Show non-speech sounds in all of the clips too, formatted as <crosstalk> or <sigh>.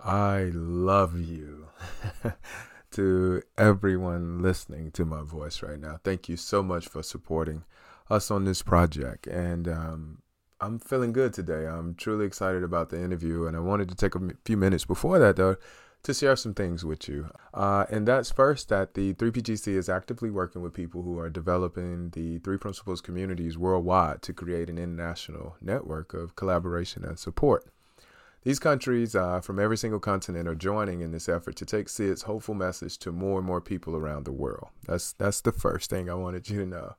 I love you. <laughs> to everyone listening to my voice right now, thank you so much for supporting us on this project. And um, I'm feeling good today. I'm truly excited about the interview. And I wanted to take a few minutes before that, though, to share some things with you. Uh, and that's first that the 3PGC is actively working with people who are developing the Three Principles communities worldwide to create an international network of collaboration and support. These countries uh, from every single continent are joining in this effort to take Syd's hopeful message to more and more people around the world. That's that's the first thing I wanted you to know.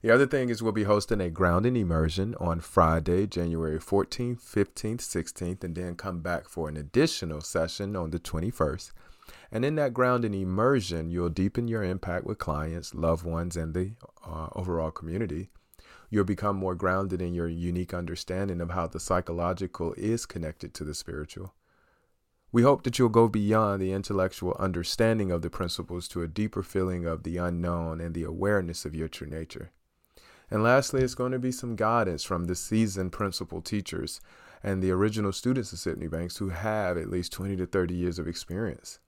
The other thing is we'll be hosting a grounding immersion on Friday, January 14th, 15th, 16th, and then come back for an additional session on the 21st. And in that grounding immersion, you'll deepen your impact with clients, loved ones, and the uh, overall community you'll become more grounded in your unique understanding of how the psychological is connected to the spiritual. We hope that you'll go beyond the intellectual understanding of the principles to a deeper feeling of the unknown and the awareness of your true nature. And lastly, it's going to be some guidance from the seasoned principal teachers and the original students of Sydney Banks who have at least 20 to 30 years of experience.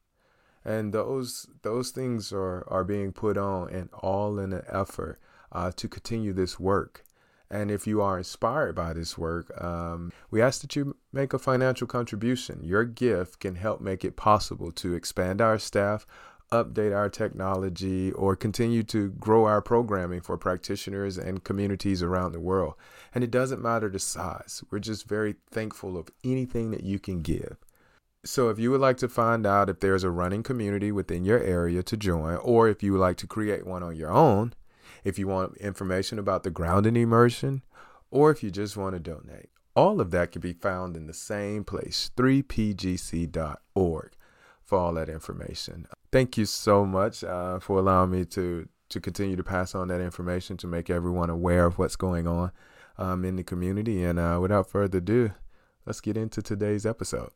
And those those things are, are being put on and all in an effort uh, to continue this work. And if you are inspired by this work, um, we ask that you make a financial contribution. Your gift can help make it possible to expand our staff, update our technology, or continue to grow our programming for practitioners and communities around the world. And it doesn't matter the size, we're just very thankful of anything that you can give. So, if you would like to find out if there's a running community within your area to join, or if you would like to create one on your own, if you want information about the grounding immersion, or if you just want to donate. All of that can be found in the same place, 3pgc.org, for all that information. Thank you so much uh, for allowing me to to continue to pass on that information to make everyone aware of what's going on um, in the community. And uh, without further ado, let's get into today's episode.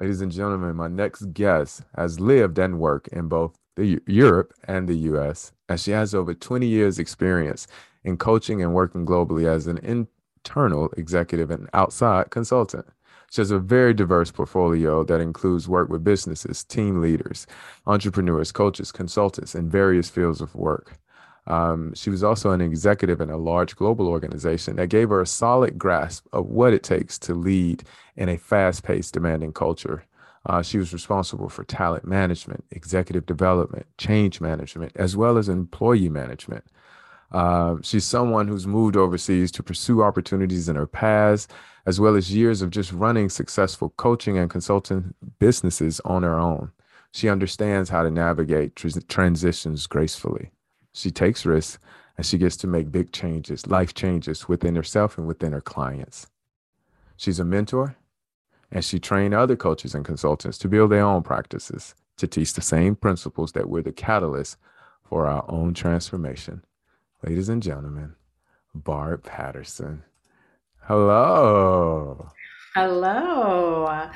Ladies and gentlemen, my next guest has lived and worked in both the Europe and the US, and she has over 20 years experience in coaching and working globally as an internal executive and outside consultant. She has a very diverse portfolio that includes work with businesses, team leaders, entrepreneurs, coaches, consultants in various fields of work. Um, she was also an executive in a large global organization that gave her a solid grasp of what it takes to lead in a fast paced, demanding culture. Uh, she was responsible for talent management, executive development, change management, as well as employee management. Uh, she's someone who's moved overseas to pursue opportunities in her past, as well as years of just running successful coaching and consulting businesses on her own. She understands how to navigate tr- transitions gracefully. She takes risks and she gets to make big changes, life changes within herself and within her clients. She's a mentor and she trained other coaches and consultants to build their own practices to teach the same principles that were the catalyst for our own transformation. Ladies and gentlemen, Barb Patterson. Hello. Hello.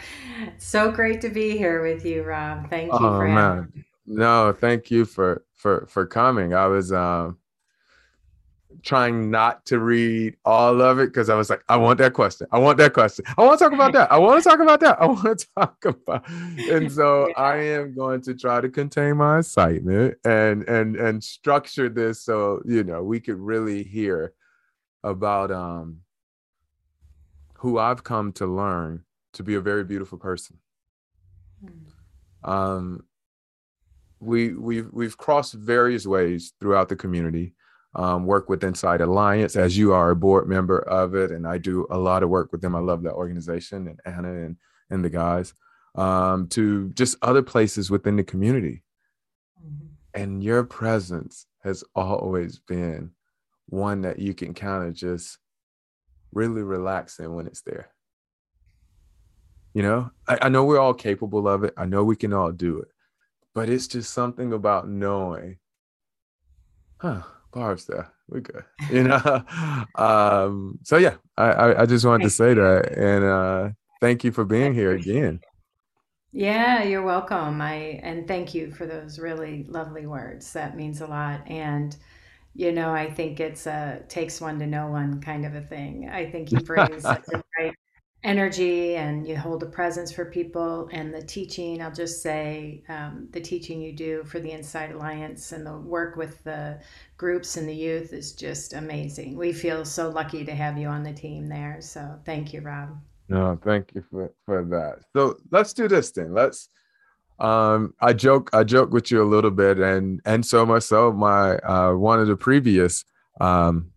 So great to be here with you, Rob. Thank you oh, for man. No, thank you for for for coming. I was um trying not to read all of it because I was like, I want that question. I want that question. I want to talk about that. I want to talk about that. I want to <laughs> talk about. And so. <laughs> I am going to try to contain my excitement and and and structure this so you know we could really hear about um who I've come to learn to be a very beautiful person. Mm. Um, we we've we've crossed various ways throughout the community. Um, work with Insight Alliance as you are a board member of it, and I do a lot of work with them. I love that organization and Anna and and the guys. Um, to just other places within the community, mm-hmm. and your presence has always been one that you can kind of just really relax in when it's there. You know, I, I know we're all capable of it. I know we can all do it but it's just something about knowing, huh, Barb's there. We're good. You know? <laughs> um, so yeah, I, I, just wanted to say that. And uh thank you for being here again. Yeah, you're welcome. I and thank you for those really lovely words. That means a lot. And you know, I think it's a takes one to know one kind of a thing. I think you <laughs> bring such a bright energy and you hold a presence for people and the teaching i'll just say um, the teaching you do for the Insight Alliance and the work with the groups and the youth is just amazing. We feel so lucky to have you on the team there so thank you rob. No thank you for, for that. So let's do this thing. Let's um i joke i joke with you a little bit and and so much so my uh one of the previous um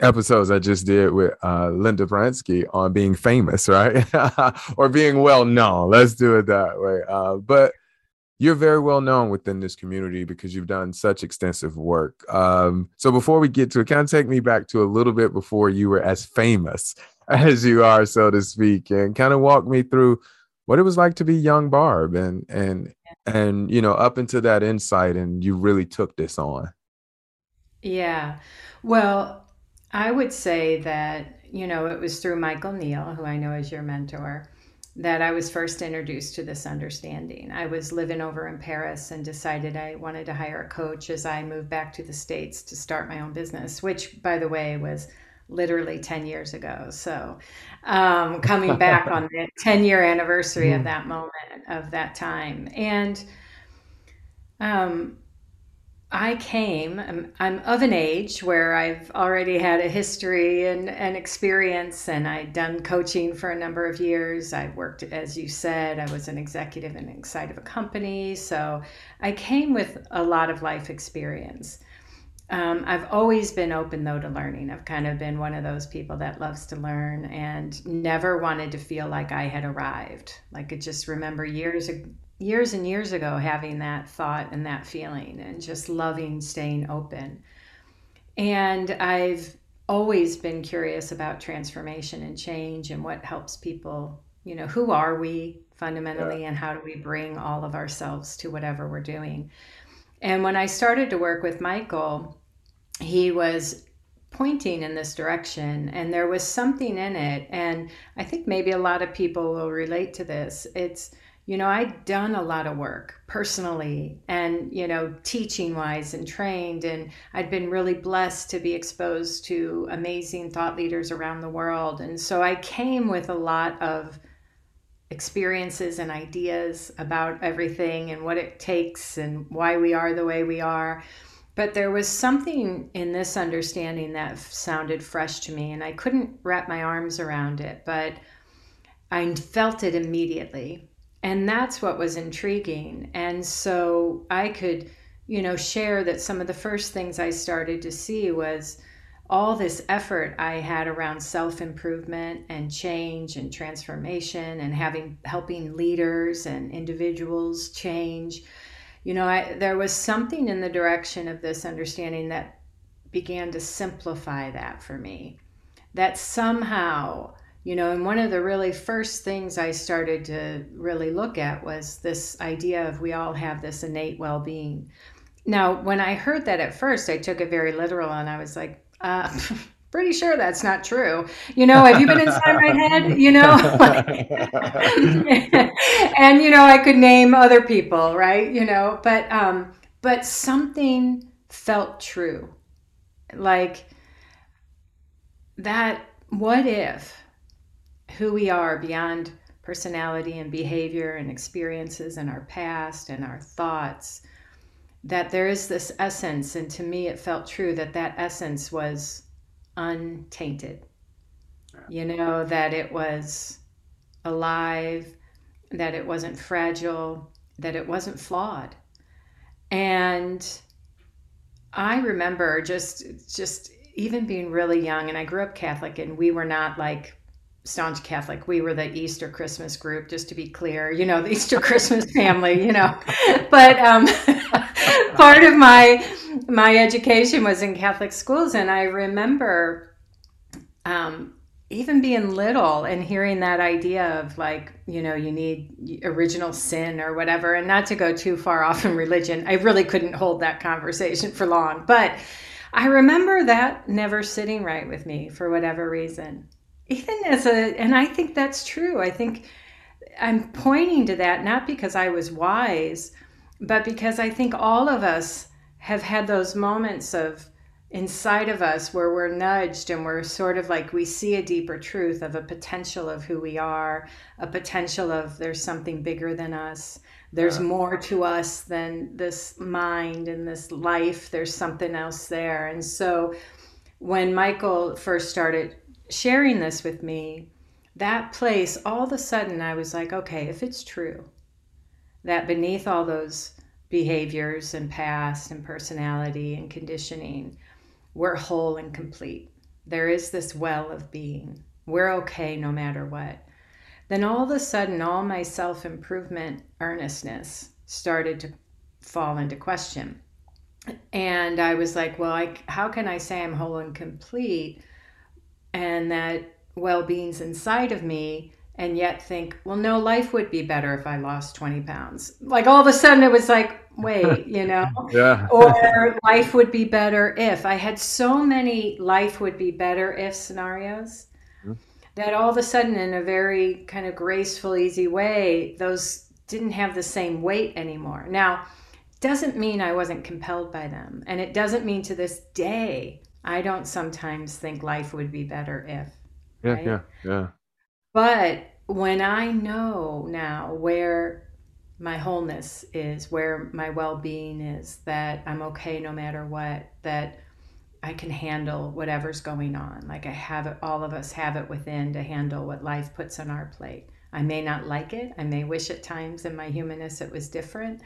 episodes I just did with uh, Linda Pransky on being famous, right? <laughs> or being well known. Let's do it that way. Uh, but you're very well known within this community because you've done such extensive work. Um, so before we get to it, kind of take me back to a little bit before you were as famous <laughs> as you are, so to speak, and kind of walk me through what it was like to be young Barb and and and you know up into that insight and you really took this on. Yeah. Well, I would say that, you know, it was through Michael Neill, who I know is your mentor, that I was first introduced to this understanding. I was living over in Paris and decided I wanted to hire a coach as I moved back to the States to start my own business, which, by the way, was literally 10 years ago. So, um, coming back <laughs> on the 10 year anniversary of mm. that moment, of that time. And, um, I came, I'm, I'm, of an age where I've already had a history and, and experience, and I'd done coaching for a number of years. I worked, as you said, I was an executive inside of a company. So I came with a lot of life experience. Um, I've always been open, though, to learning. I've kind of been one of those people that loves to learn and never wanted to feel like I had arrived. Like I just remember years years and years ago having that thought and that feeling and just loving staying open. And I've always been curious about transformation and change and what helps people, you know, who are we fundamentally yeah. and how do we bring all of ourselves to whatever we're doing. And when I started to work with Michael, he was pointing in this direction and there was something in it and I think maybe a lot of people will relate to this. It's you know, I'd done a lot of work personally and, you know, teaching wise and trained. And I'd been really blessed to be exposed to amazing thought leaders around the world. And so I came with a lot of experiences and ideas about everything and what it takes and why we are the way we are. But there was something in this understanding that sounded fresh to me, and I couldn't wrap my arms around it, but I felt it immediately and that's what was intriguing. And so i could you know share that some of the first things i started to see was all this effort i had around self improvement and change and transformation and having helping leaders and individuals change. You know I, there was something in the direction of this understanding that began to simplify that for me that somehow you know and one of the really first things i started to really look at was this idea of we all have this innate well-being. Now when i heard that at first i took it very literal and i was like uh, <laughs> pretty sure that's not true. You know have you been inside my head? You know? <laughs> And you know i could name other people right? You know but um but something felt true. Like that what if who we are beyond personality and behavior and experiences and our past and our thoughts that there is this essence and to me it felt true that that essence was untainted you know, that it was alive, that it wasn't fragile, that it wasn't flawed. And I remember just just even being really young and I grew up Catholic and we were not like staunch Catholic. We were the Easter Christmas group, just to be clear, you know, the Easter Christmas <laughs> family, you know. But um, <laughs> part of my my education was in Catholic schools, and I remember um, even being little and hearing that idea of like, you know, you need original sin or whatever, and not to go too far off in religion. I really couldn't hold that conversation for long, but I remember that never sitting right with me for whatever reason even as a and i think that's true. I think i'm pointing to that not because i was wise but because i think all of us have had those moments of inside of us where we're nudged and we're sort of like we see a deeper truth of a potential of who we are a potential of there's something bigger than us. There's more to us than this mind and this life. There's something else there. And so when michael first started sharing this with me, that place, all of a sudden, I was like, okay, if it's true that beneath all those behaviors and past and personality and conditioning, we're whole and complete. There is this well of being. We're okay no matter what. Then all of a sudden, all my self improvement earnestness started to fall into question. And I was like, well, I, how can I say I'm whole and complete and that well being's inside of me and yet think, well, no, life would be better if I lost 20 pounds. Like all of a sudden it was like, wait, <laughs> you know? yeah. <laughs> or life would be better if I had so many life would be better if scenarios mm-hmm. that all of a sudden, in a very kind of graceful, easy way, those didn't have the same weight anymore. Now, doesn't mean I wasn't compelled by them. And it doesn't mean to this day I don't sometimes think life would be better if. Yeah, right? yeah, yeah. But when I know now where my wholeness is, where my well being is, that I'm okay no matter what, that I can handle whatever's going on. Like I have it, all of us have it within to handle what life puts on our plate. I may not like it. I may wish at times in my humanness it was different.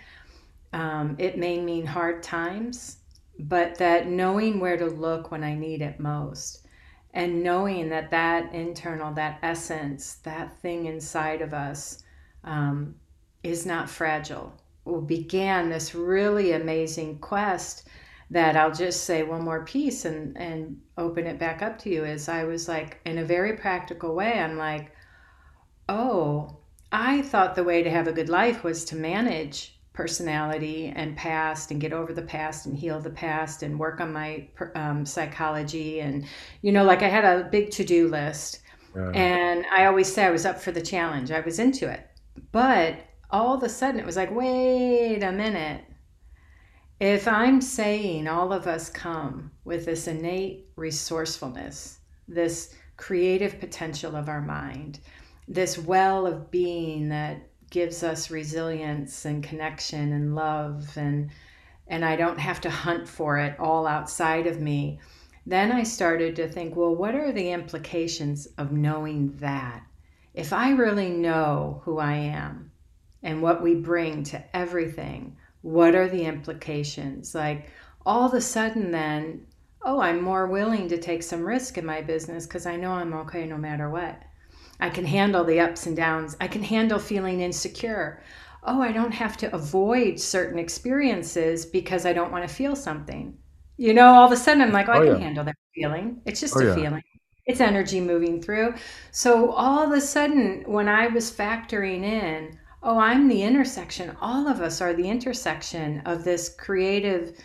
Um, it may mean hard times but that knowing where to look when I need it most and knowing that that internal, that essence, that thing inside of us um, is not fragile. Began this really amazing quest that I'll just say one more piece and, and open it back up to you is I was like, in a very practical way, I'm like, oh, I thought the way to have a good life was to manage personality and past and get over the past and heal the past and work on my um, psychology and you know like i had a big to-do list. And i always say i was up for the challenge. I was into it. But all of a sudden it was like wait a minute. If i'm saying all of us come with this innate resourcefulness this creative potential of our mind this well of being that gives us resilience and connection and love and and I don't have to hunt for it all outside of me. Then I started to think, well, what are the implications of knowing that? If I really know who I am and what we bring to everything, what are the implications? Like all of a sudden, then, oh, I'm more willing to take some risk in my business because I know I'm okay no matter what. I can handle the ups and downs. I can handle feeling insecure. Oh, I don't have to avoid certain experiences because I don't want to feel something. You know, all of a sudden I'm like, oh, I oh, can yeah. handle that feeling. It's just oh, a yeah. feeling. It's energy moving through. So all of a sudden, when I was factoring in, oh, I'm the intersection, all of us are the intersection of this creative,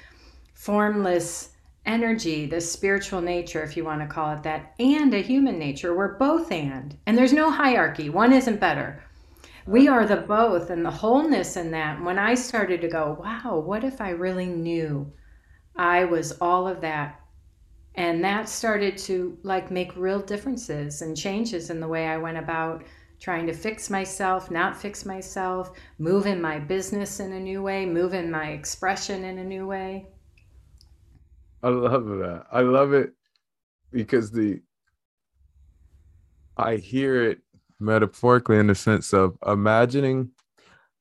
formless energy, the spiritual nature, if you want to call it that, and a human nature. We're both and. And there's no hierarchy, one isn't better. We are the both and the wholeness in that. When I started to go, wow, what if I really knew I was all of that? And that started to like make real differences and changes in the way I went about trying to fix myself, not fix myself, move in my business in a new way, move in my expression in a new way. I love that. I love it because the I hear it metaphorically in the sense of imagining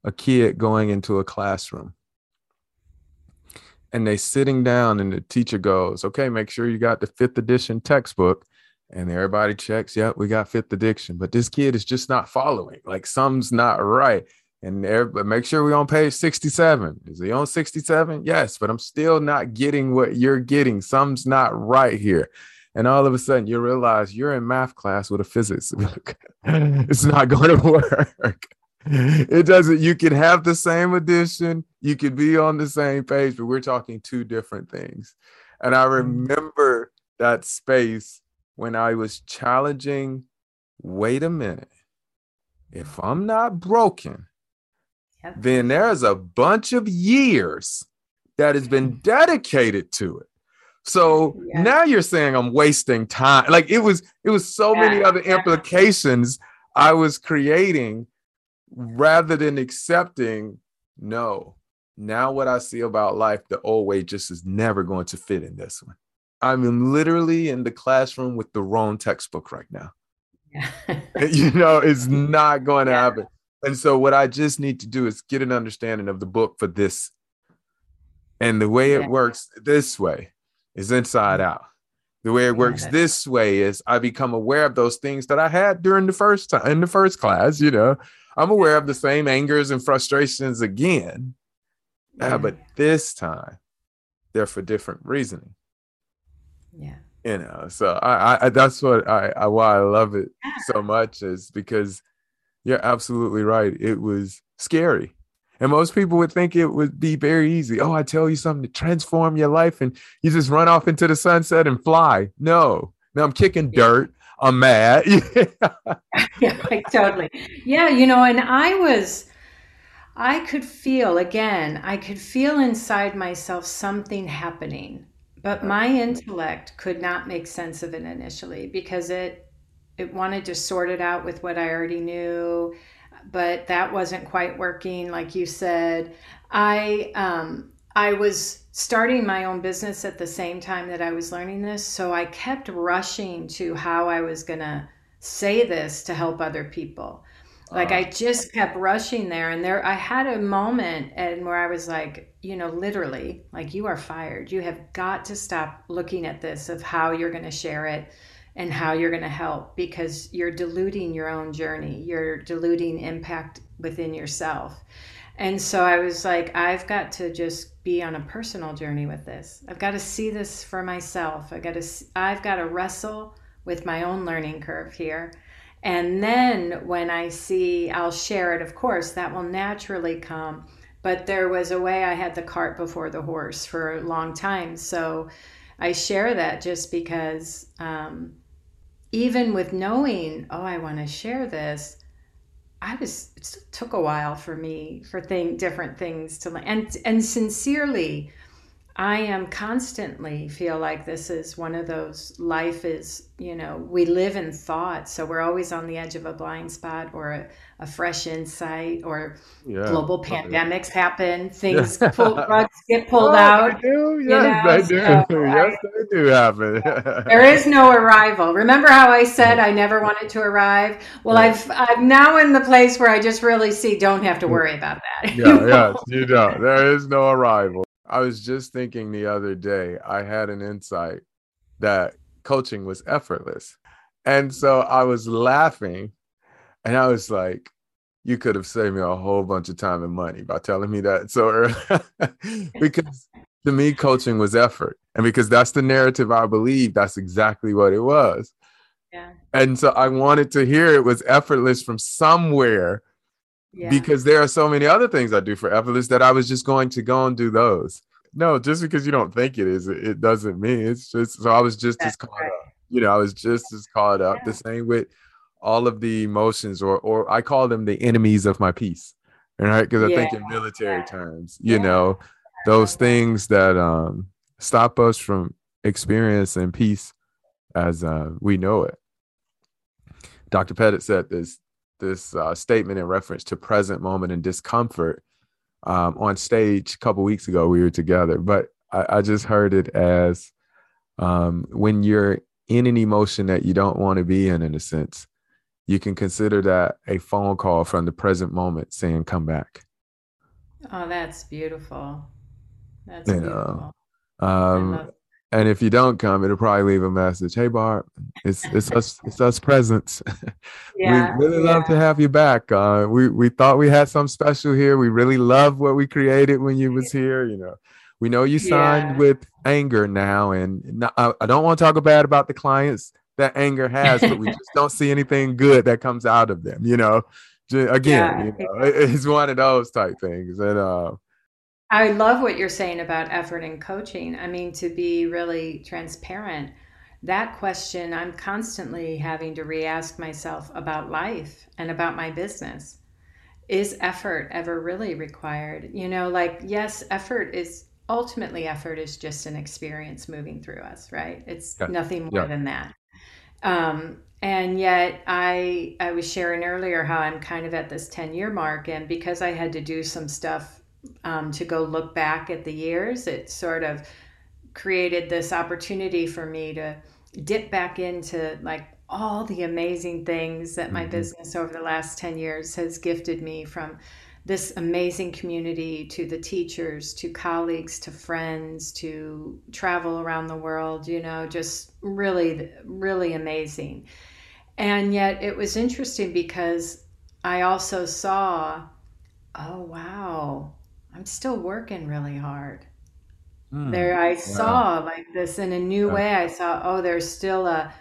a kid going into a classroom and they sitting down and the teacher goes, okay, make sure you got the fifth edition textbook. And everybody checks, yep, we got fifth edition. But this kid is just not following. Like something's not right. And make sure we're on page 67. Is he on 67? Yes, but I'm still not getting what you're getting. Something's not right here. And all of a sudden you realize you're in math class with a physics book. <laughs> it's not going <laughs> to work it doesn't you can have the same edition you could be on the same page but we're talking two different things and i mm-hmm. remember that space when i was challenging wait a minute if i'm not broken yep. then there's a bunch of years that has been mm-hmm. dedicated to it so yeah. now you're saying i'm wasting time like it was it was so yeah. many other implications i was creating rather than accepting, no, now what I see about life, the old way just is never going to fit in this one. I'm literally in the classroom with the wrong textbook right now. Yeah. <laughs> you know, it's <laughs> not going to happen. And so, what I just need to do is get an understanding of the book for this. And the way yeah. it works this way is inside out. The way it works this way is I become aware of those things that I had during the first time in the first class, you know, I'm aware of the same angers and frustrations again, uh, but this time they're for different reasoning. Yeah. You know, so I, I that's what I, I why I love it yeah. so much is because you're absolutely right. It was scary. And most people would think it would be very easy. Oh, I tell you something to transform your life and you just run off into the sunset and fly. No, no, I'm kicking dirt. I'm mad. yeah, <laughs> like, <laughs> totally. Yeah, you know, and I was, I could feel again, I could feel inside myself something happening, but my intellect could not make sense of it initially because it it wanted to sort it out with what I already knew, but that wasn't quite working, like you said. I um, I was starting my own business at the same time that I was learning this. So I kept rushing to how I was going to say this to help other people. Like I just kept rushing there and there I had a moment and where I was like, you know, literally, like you are fired. You have got to stop looking at this of how you're going to share it and how you're going to help because you're diluting your own journey. You're diluting impact within yourself. And so I was like, I've got to just be on a personal journey with this. I've got to see this for myself. I got to I've got to wrestle with my own learning curve here. And then when I see I'll share it, of course, that will naturally come. But there was a way I had the cart before the horse for a long time. So I share that just because um, even with knowing, oh, I want to share this, I was it took a while for me for thing different things to and and sincerely I am constantly feel like this is one of those life is, you know, we live in thought. So we're always on the edge of a blind spot or a, a fresh insight or yeah. global pandemics happen, <laughs> things pull, rugs get pulled oh, out. They do. Yes, know? they do. So yes, I, they do happen. there is no arrival. Remember how I said I never wanted to arrive? Well, I've I'm now in the place where I just really see don't have to mm. worry about that. <laughs> Yeah, yeah, you don't. There is no arrival. I was just thinking the other day, I had an insight that coaching was effortless. And so I was laughing and I was like, you could have saved me a whole bunch of time and money by telling me that so early. <laughs> because to me, coaching was effort. And because that's the narrative I believe, that's exactly what it was. Yeah. And so I wanted to hear it was effortless from somewhere yeah. because there are so many other things I do for effortless that I was just going to go and do those. No, just because you don't think it is, it doesn't mean it's just so I was just That's as caught right. up. You know, I was just as caught up. Yeah. The same with all of the emotions, or or I call them the enemies of my peace. Right? Because I yeah. think in military yeah. terms, you know, those things that um stop us from experiencing peace as uh, we know it. Dr. Pettit said this this uh, statement in reference to present moment and discomfort um, on stage a couple weeks ago. We were together, but I, I just heard it as um, when you're in an emotion that you don't want to be in, in a sense, you can consider that a phone call from the present moment saying, come back. Oh, that's beautiful. That's you beautiful. Know, um, and if you don't come, it'll probably leave a message. Hey, Barb, it's it's us <laughs> it's us presents. <laughs> Yeah, we really yeah. love to have you back. Uh, we we thought we had something special here. We really love what we created when you was <laughs> here. You know, we know you signed yeah. with anger now, and I don't want to talk bad about the clients that anger has, but we <laughs> just don't see anything good that comes out of them. You know, again, yeah. you know, it's one of those type things, and uh, I love what you're saying about effort and coaching. I mean, to be really transparent, that question I'm constantly having to re ask myself about life and about my business. Is effort ever really required? You know, like, yes, effort is ultimately effort is just an experience moving through us, right? It's yeah. nothing more yeah. than that. Um, and yet I I was sharing earlier how I'm kind of at this 10 year mark and because I had to do some stuff um, to go look back at the years. It sort of created this opportunity for me to dip back into like all the amazing things that my mm-hmm. business over the last 10 years has gifted me from this amazing community to the teachers to colleagues to friends to travel around the world you know just really really amazing and yet it was interesting because i also saw oh wow I'm still working really hard. Mm, there I saw like this in a new yeah. way. I saw, oh, there's still a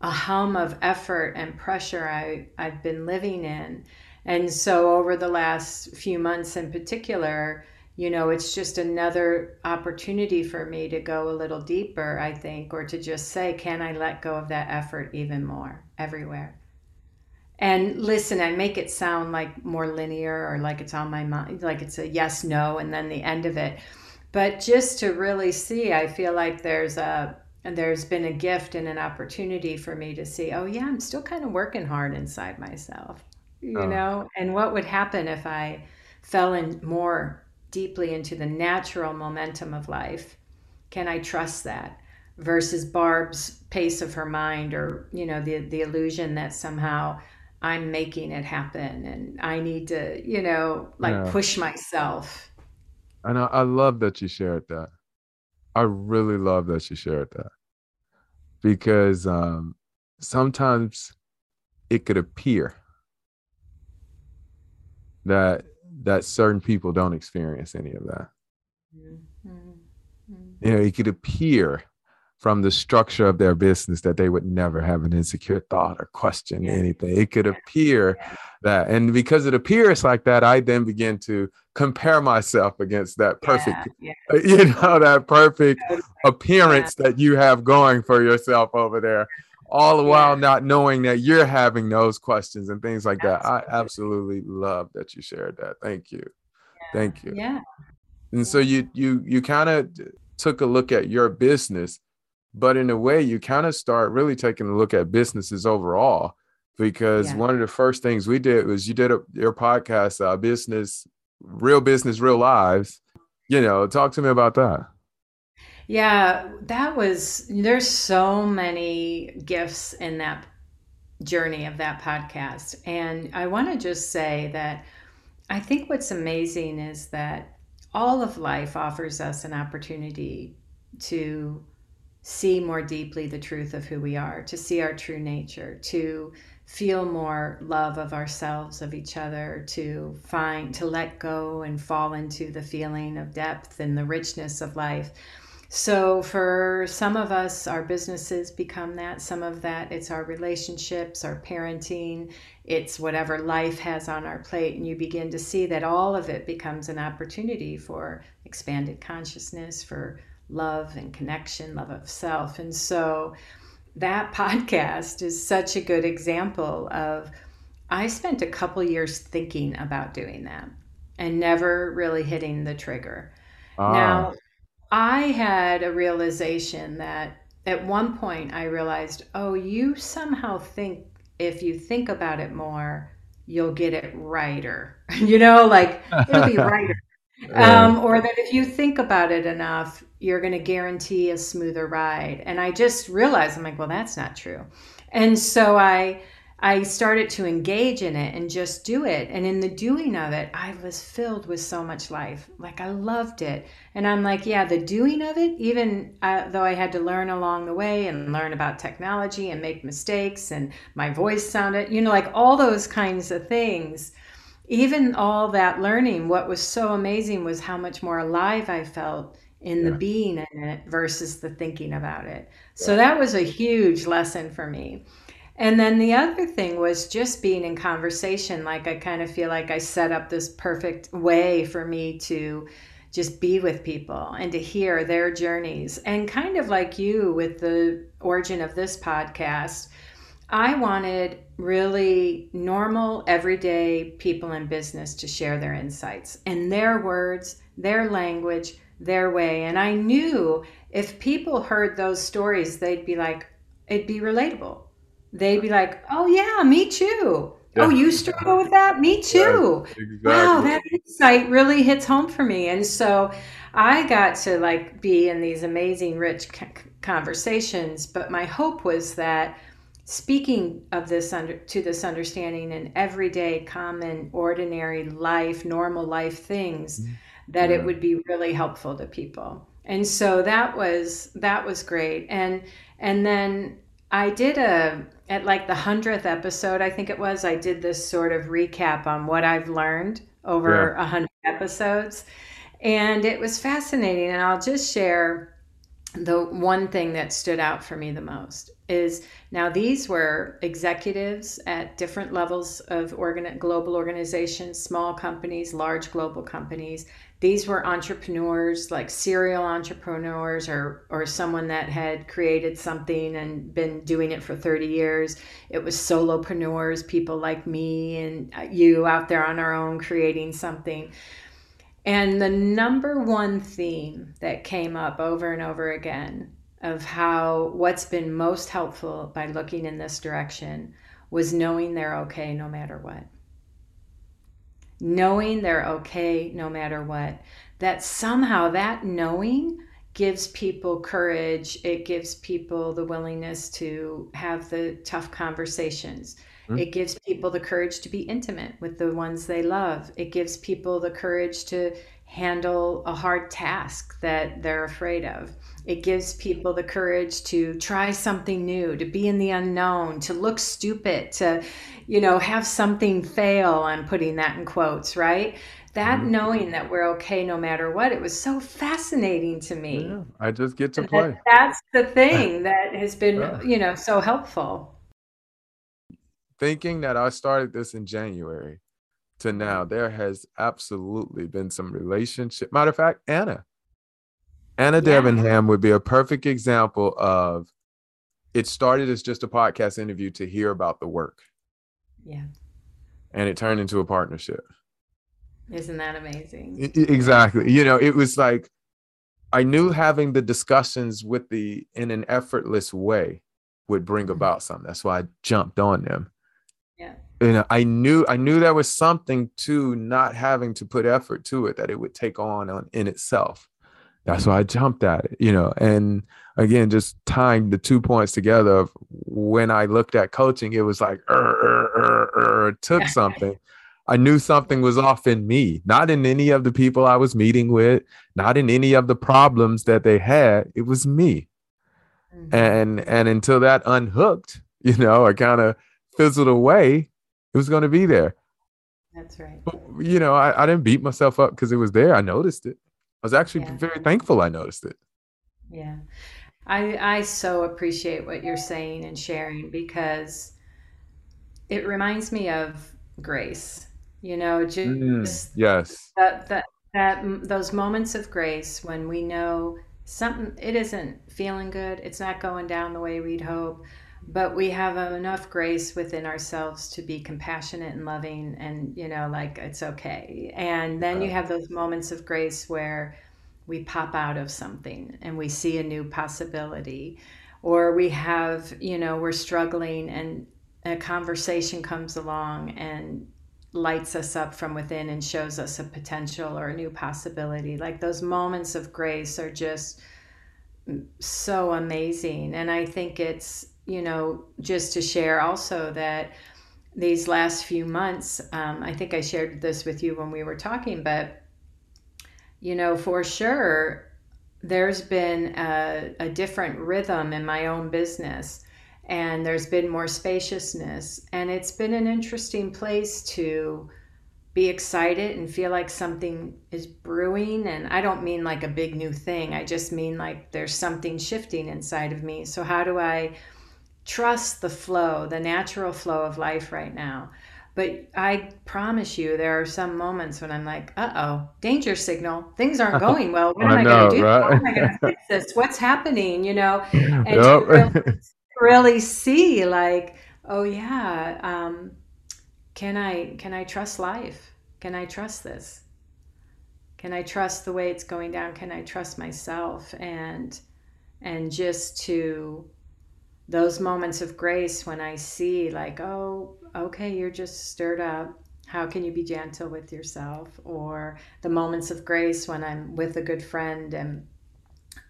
a hum of effort and pressure I, I've been living in. And so over the last few months in particular, you know, it's just another opportunity for me to go a little deeper, I think, or to just say, can I let go of that effort even more everywhere? and listen and make it sound like more linear or like it's on my mind like it's a yes no and then the end of it but just to really see i feel like there's a there's been a gift and an opportunity for me to see oh yeah i'm still kind of working hard inside myself you oh. know and what would happen if i fell in more deeply into the natural momentum of life can i trust that versus barb's pace of her mind or you know the the illusion that somehow I'm making it happen and I need to, you know, like yeah. push myself. And I, I love that you shared that. I really love that you shared that because um, sometimes it could appear that that certain people don't experience any of that. Mm-hmm. Mm-hmm. You know, it could appear from the structure of their business that they would never have an insecure thought or question yeah. anything. It could appear that, and because it appears like that, I then begin to compare myself against that perfect, <laughs> you know, that perfect appearance that you have going for yourself over there. All the while not knowing that you're having those questions and things like absolutely. that. I absolutely love that you shared that. Thank you. Thank you. Yeah. And so you you you kind of took a look at your business but in a way you kind of start really taking a look at businesses overall because yeah. one of the first things we did was you did a, your podcast uh, business real business real lives you know talk to me about that yeah that was there's so many gifts in that journey of that podcast and i want to just say that i think what's amazing is that all of life offers us an opportunity to see more deeply the truth of who we are, to see our true nature, to feel more love of ourselves, of each other, to find, to let go and fall into the feeling of depth and the richness of life. So, for some of us, our businesses become that. Some of that, it's our relationships, our parenting, it's whatever life has on our plate. And you begin to see that all of it becomes an opportunity for expanded consciousness, for love and connection, love of self. And so that <laughs> podcast is such a good example of I spent a couple years thinking about doing that and never really hitting the trigger. Ah. Now, I had a realization that at one point I realized, oh, you somehow think if you think about it more, you'll get it righter. <laughs> you know, like it'll be <laughs> righter. Um, or that if you think about it enough, you're going to guarantee a smoother ride. And I just realized, I'm like, well, that's not true. And so I, I started to engage in it and just do it. And in the doing of it, I was filled with so much life. Like I loved it. And I'm like, yeah, the doing of it, even uh, though I had to learn along the way and learn about technology and make mistakes and my voice sounded, you know, like all those kinds of things. Even all that learning, what was so amazing was how much more alive I felt in yeah. the being in it versus the thinking about it. So that was a huge lesson for me. And then the other thing was just being in conversation. Like, I kind of feel like I set up this perfect way for me to just be with people and to hear their journeys. And kind of like you with the origin of this podcast, I wanted really normal, everyday people in business to share their insights and their words, their language, their way. And I knew if people heard those stories, they'd be like, it'd be relatable they'd be like, "Oh yeah, me too." Yeah. Oh, you struggle with that? Me too. Exactly. Wow, that insight really hits home for me. And so I got to like be in these amazing, rich conversations. But my hope was that speaking of this under to this understanding in everyday, common, ordinary life, normal life things, mm-hmm. that yeah. it would be really helpful to people. And so that was that was great. And and then I did a at like the hundredth episode, I think it was. I did this sort of recap on what I've learned over a yeah. hundred episodes, and it was fascinating. And I'll just share the one thing that stood out for me the most is now these were executives at different levels of organ- global organizations, small companies, large global companies, these were entrepreneurs like serial entrepreneurs or or someone that had created something and been doing it for 30 years. It was solopreneurs people like me and you out there on our own creating something. And the number one theme that came up over and over again of how what's been most helpful by looking in this direction was knowing they're okay no matter what knowing they're okay no matter what, that somehow that knowing gives people courage. It gives people the willingness to have the tough conversations. Mm-hmm. It gives people the courage to be intimate with the ones they love. It gives people the courage to handle a hard task that they're afraid of. It gives people the courage to try something new, to be in the unknown, to look stupid, to, you know, have something fail. I'm putting that in quotes, right? That mm-hmm. knowing that we're okay no matter what, it was so fascinating to me. Yeah, I just get to play. That, that's the thing <laughs> that has been, yeah. you know, so helpful. Thinking that I started this in January to now, there has absolutely been some relationship. Matter of fact, Anna, Anna yeah. Debenham would be a perfect example of it started as just a podcast interview to hear about the work. Yeah. And it turned into a partnership. Isn't that amazing? Exactly. You know, it was like I knew having the discussions with the in an effortless way would bring mm-hmm. about something. That's why I jumped on them. Yeah. You know, I knew I knew there was something to not having to put effort to it that it would take on, on in itself that's why I jumped at it, you know. And again, just tying the two points together of when I looked at coaching, it was like, er, er, er, er, took <laughs> something. I knew something was off in me, not in any of the people I was meeting with, not in any of the problems that they had. It was me. Mm-hmm. And and until that unhooked, you know, i kind of fizzled away, it was going to be there. That's right. But, you know, I, I didn't beat myself up because it was there. I noticed it. I was actually yeah. very thankful I noticed it. Yeah. I I so appreciate what you're saying and sharing because it reminds me of grace. You know, just mm, yes. That, that that those moments of grace when we know something it isn't feeling good, it's not going down the way we'd hope, but we have enough grace within ourselves to be compassionate and loving and you know like it's okay. And then you have those moments of grace where we pop out of something and we see a new possibility. Or we have you know we're struggling and a conversation comes along and lights us up from within and shows us a potential or a new possibility. Like those moments of grace are just mm, so amazing. And i think it's you know, just to share also that these last few months, um, I think I shared this with you when we were talking, but, you know, for sure, there's been a, a different rhythm in my own business and there's been more spaciousness. And it's been an interesting place to be excited and feel like something is brewing. And I don't mean like a big new thing, I just mean like there's something shifting inside of me. So, how do I trust the flow, the natural flow of life right now? But I promise you, there are some moments when I'm like, uh oh, danger signal. Things aren't <laughs> going well. What am I, I going to do? Right? How am I going to fix this? What's happening? You know? <laughs> And yep. to really, really see, like, oh, yeah, um, can I can I trust life? Can I trust this? Can I trust the way it's going down? Can I trust myself? And and just to those moments of grace when I see like, oh, okay, you're just stirred up. How can you be gentle with yourself? Or the moments of grace when I'm with a good friend and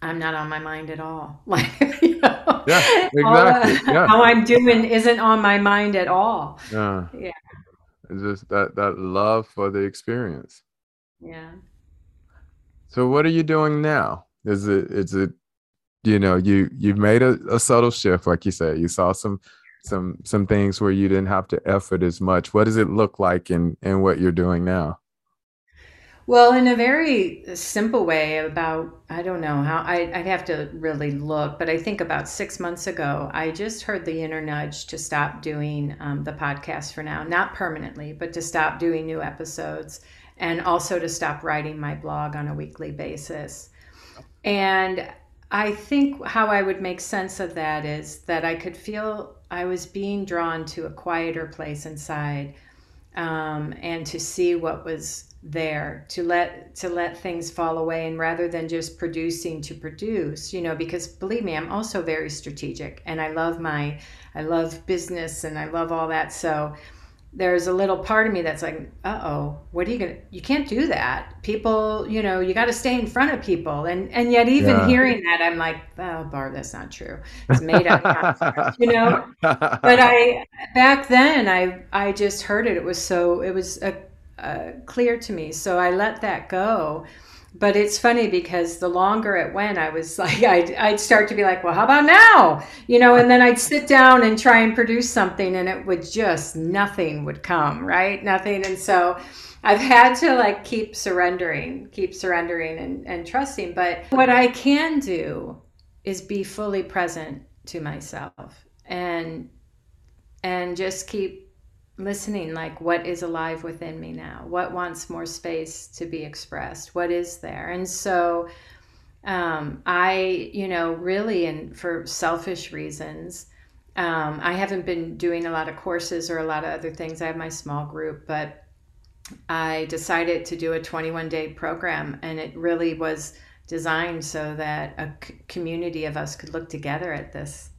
I'm not on my mind at all. <laughs> Like, you know, yeah, uh, exactly. yeah. How I'm doing isn't on my mind at all. Yeah. Yeah. It's just that that love for the experience. Yeah. So what are you doing now? Is it is it you know you you've made a, a subtle shift like you said. You saw some some some things where you didn't have to effort as much. What does it look like in in what you're doing now? Well in a very simple way about i don't know how I, i'd have to really look but i think about six months ago i just heard the inner nudge to stop doing um, the podcast for now. Not permanently but to stop doing new episodes and also to stop writing my blog on a weekly basis. And I think how I would make sense of that is that I could feel I was being drawn to a quieter place inside um, and to see what was there to let to let things fall away and rather than just producing to produce you know because believe me i'm also very strategic and i love my i love business and i love all that so there's a little part of me that's like, uh oh, what are you gonna? You can't do that. People, you know, you got to stay in front of people, and and yet even yeah. hearing that, I'm like, oh, Barb, that's not true. It's made up, you know. <laughs> But I back then, I I just heard it. It was so it was a, a clear to me, so I let that go but it's funny because the longer it went i was <laughs> like I'd, I'd start to be like well how about now? You know and then i'd sit down and try and produce something and it would just nothing would come right? Nothing. And so i've had to like keep surrendering keep surrendering and, and trusting. But what i can do is be fully present to myself and and just keep listening like what is alive within me now? What wants more space to be expressed? What is there? And so um, i you know really and for selfish reasons um, i haven't been doing a lot of courses or a lot of other things. I have my small group but i decided to do a 21 day program and it really was designed so that a community of us could look together at this.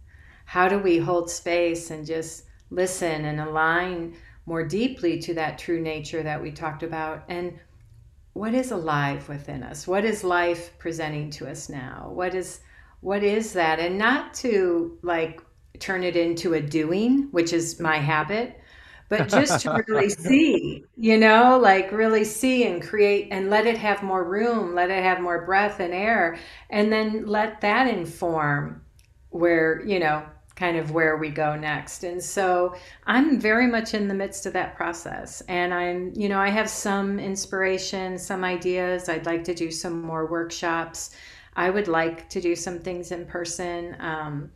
How do we hold space and just listen and align more deeply to that true nature that we talked about. And what is alive within us? What is life presenting to us now? What is what is that? And not to like turn it into a doing which is my habit but just to <laughs> really see you know like really see and create and let it have more room let it have more breath and air and then let that inform where you know kind of where we go next. And so I'm very much in the midst of that process. And I'm, you know, I have some inspiration, some ideas. I'd like to do some more workshops. I would like to do some things in person. Um,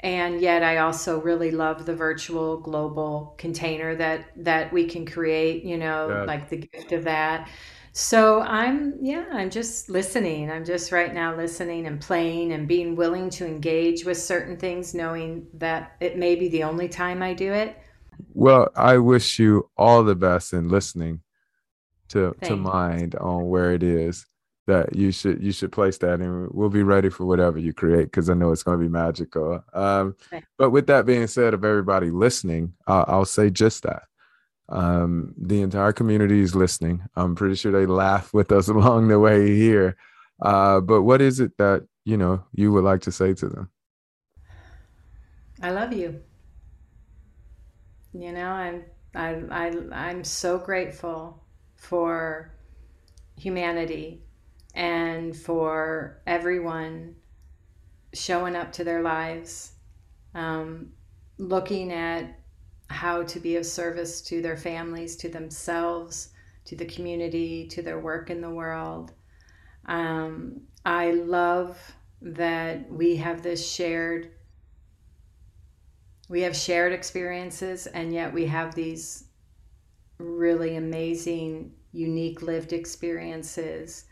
and yet I also really love the virtual global container that that we can create, you know, yeah. like the gift of that. So I'm, yeah, I'm just listening. I'm just right now listening and playing and being willing to engage with certain things, knowing that it may be the only time I do it. Well, I wish you all the best in listening to Thank to mind on where it is that you should you should place that and we'll be ready for whatever you create because i know it's going to be magical um, but with that being said of everybody listening uh, i'll say just that um, the entire community is listening. I'm pretty sure they laugh with us <laughs> along the way here. Uh, but what is it that you know you would like to say to them? I love you. You know, I'm I, I I'm so grateful for humanity and for everyone showing up to their lives, um, looking at how to be of service to their families, to themselves, to the community, to their work in the world. Um, I love that we have this shared we have shared experiences and yet we have these really amazing unique lived experiences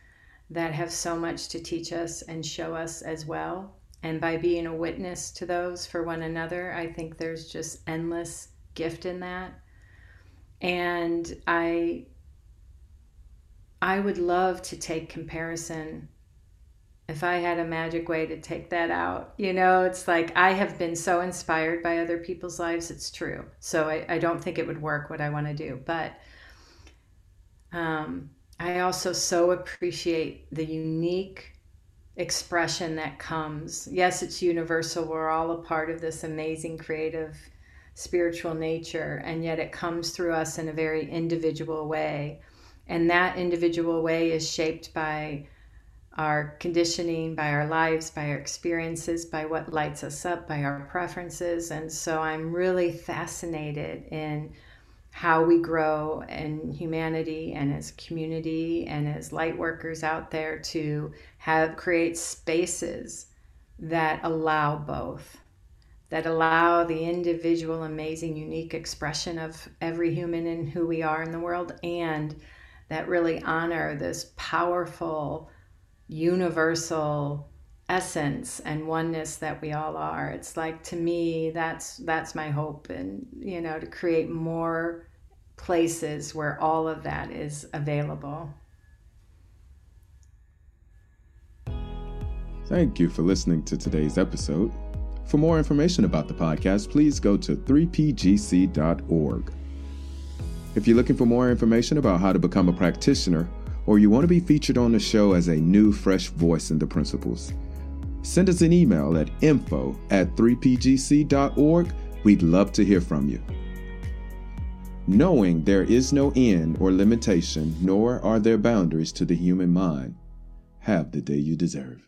that have so much to teach us and show us as well and by being a witness to those for one another i think there's just endless gift in that and i i would love to take comparison if I had a magic way to take that out, you know, it's like I have been so inspired by other people's lives. It's true. So I, I don't think it would work what I want to do. But um, I also so appreciate the unique expression that comes. Yes, it's universal. We're all a part of this amazing creative spiritual nature, and yet it comes through us in a very individual way. And that individual way is shaped by our conditioning, by our lives, by our experiences, by what lights us up, by our preferences. And so I'm really fascinated in how we grow in humanity and as community and as light workers out there to have create spaces that allow both that allow the individual amazing unique expression of every human and who we are in the world and that really honor this powerful universal essence and oneness that we all are. It's like to me that's that's my hope and you know to create more places where all of that is available. Thank you for listening to today's episode for more information about the podcast please go to 3pgc.org if you're looking for more information about how to become a practitioner or you want to be featured on the show as a new, fresh voice in the principles, send us an email at info at 3pgc.org. We'd love to hear from you. Knowing there is no end or limitation, nor are there boundaries to the human mind, have the day you deserve.